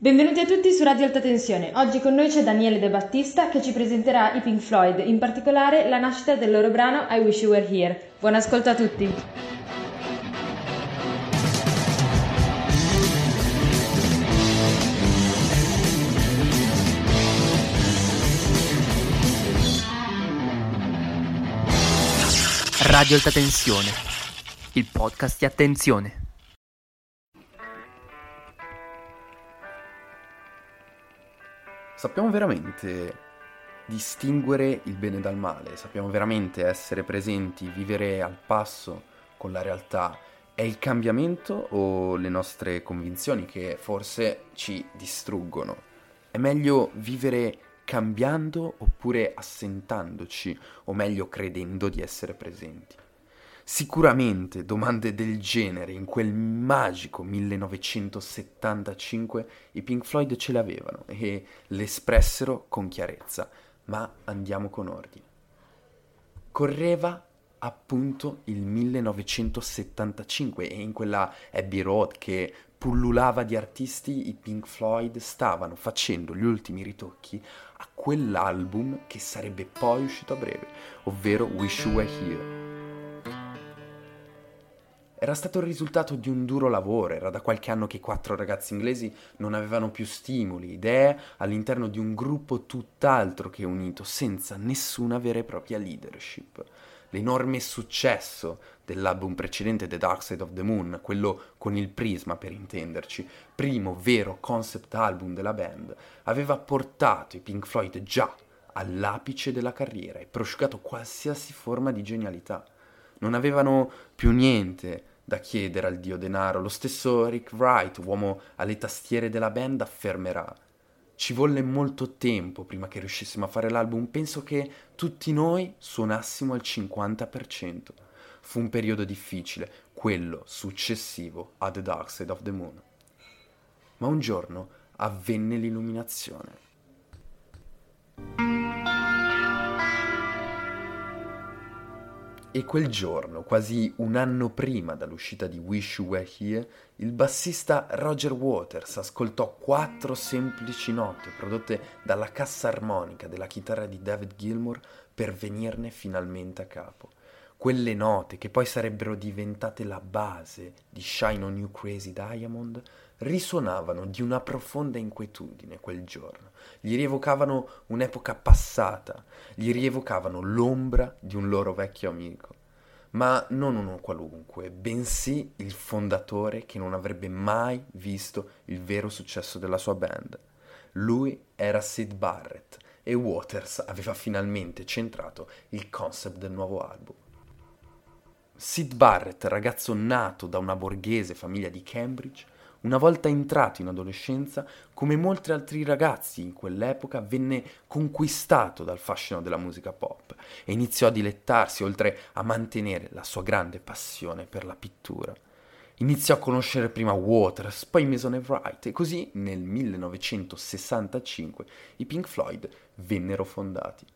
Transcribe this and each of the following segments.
Benvenuti a tutti su Radio Alta Tensione. Oggi con noi c'è Daniele De Battista che ci presenterà i Pink Floyd, in particolare la nascita del loro brano I Wish You Were Here. Buon ascolto a tutti. Radio Alta Tensione, il podcast di attenzione. Sappiamo veramente distinguere il bene dal male, sappiamo veramente essere presenti, vivere al passo con la realtà. È il cambiamento o le nostre convinzioni che forse ci distruggono? È meglio vivere cambiando oppure assentandoci, o meglio credendo di essere presenti? Sicuramente domande del genere in quel magico 1975 i Pink Floyd ce le avevano e le espressero con chiarezza, ma andiamo con ordine. Correva appunto il 1975 e in quella Abbey Road che pullulava di artisti i Pink Floyd stavano facendo gli ultimi ritocchi a quell'album che sarebbe poi uscito a breve, ovvero Wish You Were Here era stato il risultato di un duro lavoro, era da qualche anno che i quattro ragazzi inglesi non avevano più stimoli, idee all'interno di un gruppo tutt'altro che unito, senza nessuna vera e propria leadership. L'enorme successo dell'album precedente The Dark Side of the Moon, quello con il prisma per intenderci, primo vero concept album della band, aveva portato i Pink Floyd già all'apice della carriera e prosciugato qualsiasi forma di genialità non avevano più niente da chiedere al dio denaro. Lo stesso Rick Wright, uomo alle tastiere della band, affermerà. Ci volle molto tempo prima che riuscissimo a fare l'album, penso che tutti noi suonassimo al 50%. Fu un periodo difficile, quello successivo a The Dark Side of the Moon. Ma un giorno avvenne l'illuminazione. E quel giorno, quasi un anno prima dall'uscita di Wish You Were Here, il bassista Roger Waters ascoltò quattro semplici note prodotte dalla cassa armonica della chitarra di David Gilmour per venirne finalmente a capo. Quelle note, che poi sarebbero diventate la base di Shine on You Crazy Diamond, risuonavano di una profonda inquietudine quel giorno, gli rievocavano un'epoca passata, gli rievocavano l'ombra di un loro vecchio amico. Ma non uno qualunque, bensì il fondatore che non avrebbe mai visto il vero successo della sua band. Lui era Sid Barrett e Waters aveva finalmente centrato il concept del nuovo album. Sid Barrett, ragazzo nato da una borghese famiglia di Cambridge, una volta entrato in adolescenza, come molti altri ragazzi in quell'epoca, venne conquistato dal fascino della musica pop e iniziò a dilettarsi, oltre a mantenere la sua grande passione per la pittura. Iniziò a conoscere prima Waters, poi Mason e Wright e così nel 1965 i Pink Floyd vennero fondati.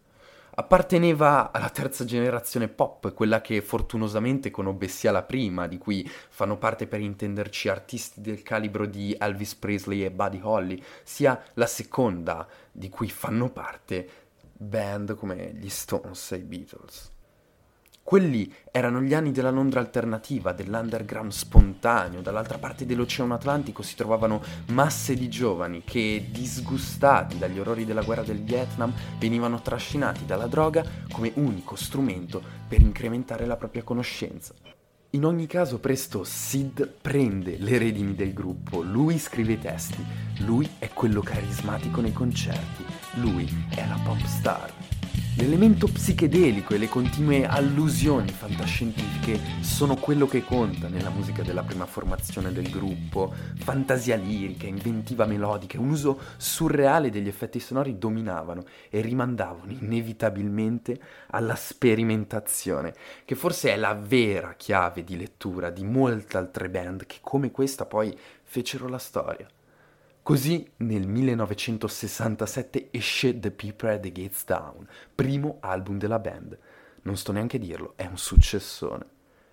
Apparteneva alla terza generazione pop, quella che fortunosamente conobbe sia la prima, di cui fanno parte per intenderci artisti del calibro di Elvis Presley e Buddy Holly, sia la seconda, di cui fanno parte band come gli Stones e i Beatles. Quelli erano gli anni della Londra alternativa, dell'underground spontaneo. Dall'altra parte dell'Oceano Atlantico si trovavano masse di giovani che, disgustati dagli orrori della guerra del Vietnam, venivano trascinati dalla droga come unico strumento per incrementare la propria conoscenza. In ogni caso, presto Sid prende le redini del gruppo, lui scrive i testi, lui è quello carismatico nei concerti, lui è la pop star. L'elemento psichedelico e le continue allusioni fantascientifiche sono quello che conta nella musica della prima formazione del gruppo. Fantasia lirica, inventiva melodica, un uso surreale degli effetti sonori dominavano e rimandavano inevitabilmente alla sperimentazione, che forse è la vera chiave di lettura di molte altre band che come questa poi fecero la storia. Così nel 1967 esce The People at the Gates Down, primo album della band. Non sto neanche a dirlo, è un successone.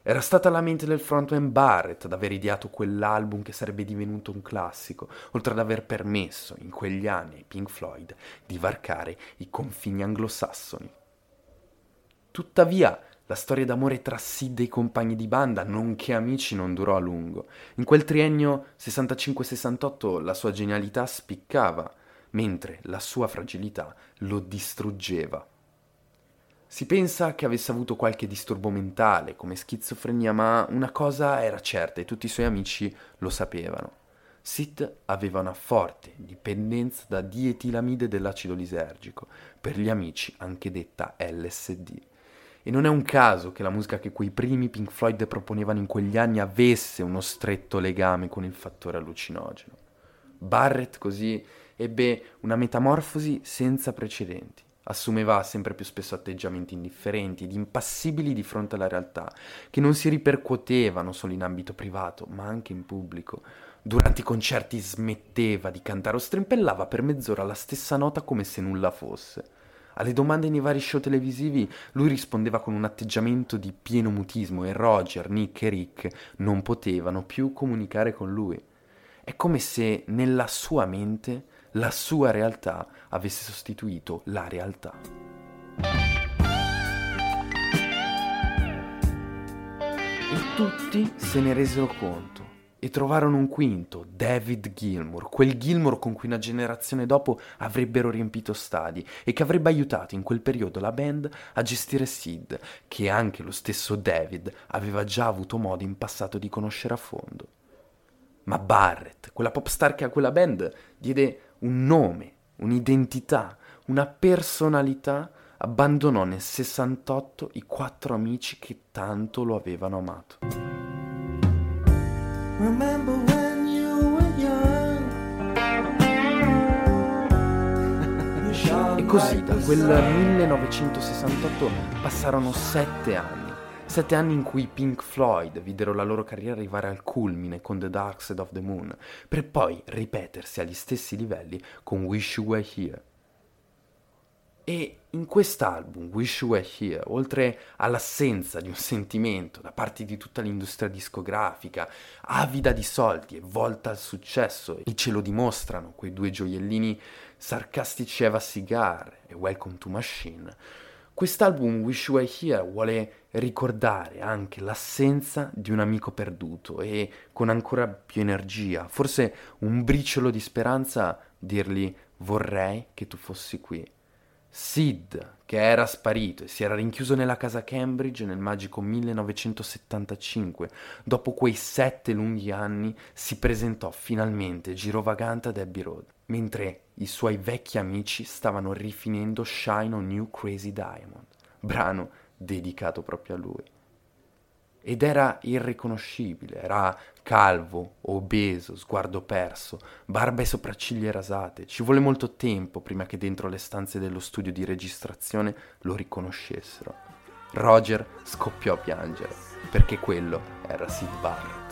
Era stata la mente del frontman Barrett ad aver ideato quell'album che sarebbe divenuto un classico, oltre ad aver permesso in quegli anni ai Pink Floyd di varcare i confini anglosassoni. Tuttavia, la storia d'amore tra Sid e i compagni di banda, nonché amici, non durò a lungo. In quel triennio 65-68 la sua genialità spiccava, mentre la sua fragilità lo distruggeva. Si pensa che avesse avuto qualche disturbo mentale, come schizofrenia, ma una cosa era certa e tutti i suoi amici lo sapevano. Sid aveva una forte dipendenza da dietilamide dell'acido lisergico, per gli amici anche detta LSD. E non è un caso che la musica che quei primi Pink Floyd proponevano in quegli anni avesse uno stretto legame con il fattore allucinogeno. Barrett così ebbe una metamorfosi senza precedenti assumeva sempre più spesso atteggiamenti indifferenti ed impassibili di fronte alla realtà, che non si ripercuotevano solo in ambito privato, ma anche in pubblico. Durante i concerti smetteva di cantare o strimpellava per mezz'ora la stessa nota come se nulla fosse. Alle domande nei vari show televisivi lui rispondeva con un atteggiamento di pieno mutismo e Roger, Nick e Rick non potevano più comunicare con lui. È come se nella sua mente la sua realtà avesse sostituito la realtà. E tutti se ne resero conto e trovarono un quinto, David Gilmour, quel Gilmour con cui una generazione dopo avrebbero riempito stadi e che avrebbe aiutato in quel periodo la band a gestire Sid, che anche lo stesso David aveva già avuto modo in passato di conoscere a fondo. Ma Barrett, quella pop star che a quella band diede un nome, un'identità, una personalità, abbandonò nel 68 i quattro amici che tanto lo avevano amato. E così da quel 1968 passarono sette anni. Sette anni in cui i Pink Floyd videro la loro carriera arrivare al culmine con The Dark Side of the Moon, per poi ripetersi agli stessi livelli con Wish You Were Here. E in quest'album, Wish You Were Here, oltre all'assenza di un sentimento da parte di tutta l'industria discografica, avida di soldi e volta al successo, e ce lo dimostrano quei due gioiellini sarcastici Eva Cigar e Welcome to Machine, Quest'album Wish You Were Here vuole ricordare anche l'assenza di un amico perduto e con ancora più energia, forse un briciolo di speranza, dirgli vorrei che tu fossi qui. Sid, che era sparito e si era rinchiuso nella casa Cambridge nel magico 1975, dopo quei sette lunghi anni si presentò finalmente girovagante ad Abbey Road, mentre i suoi vecchi amici stavano rifinendo Shine on You Crazy Diamond, brano dedicato proprio a lui. Ed era irriconoscibile, era calvo, obeso, sguardo perso, barba e sopracciglia rasate. Ci volle molto tempo prima che dentro le stanze dello studio di registrazione lo riconoscessero. Roger scoppiò a piangere, perché quello era Sid Barrett.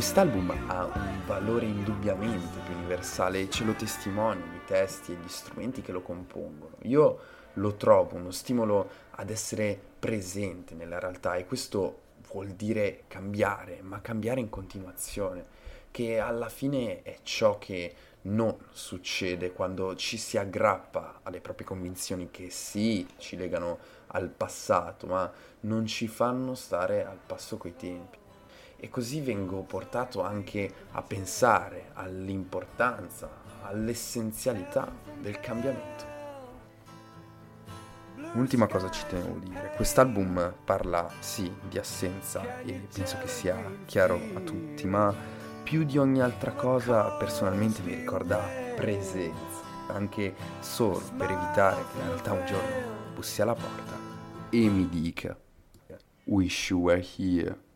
Quest'album ha un valore indubbiamente più universale e ce lo testimoniano i testi e gli strumenti che lo compongono. Io lo trovo uno stimolo ad essere presente nella realtà e questo vuol dire cambiare, ma cambiare in continuazione, che alla fine è ciò che non succede quando ci si aggrappa alle proprie convinzioni che sì, ci legano al passato, ma non ci fanno stare al passo coi tempi e così vengo portato anche a pensare all'importanza, all'essenzialità del cambiamento. Un'ultima cosa ci tenevo a dire, quest'album parla sì di assenza e penso che sia chiaro a tutti, ma più di ogni altra cosa personalmente mi ricorda presenza, anche solo per evitare che la realtà un giorno bussi alla porta e mi dica Wish you were here.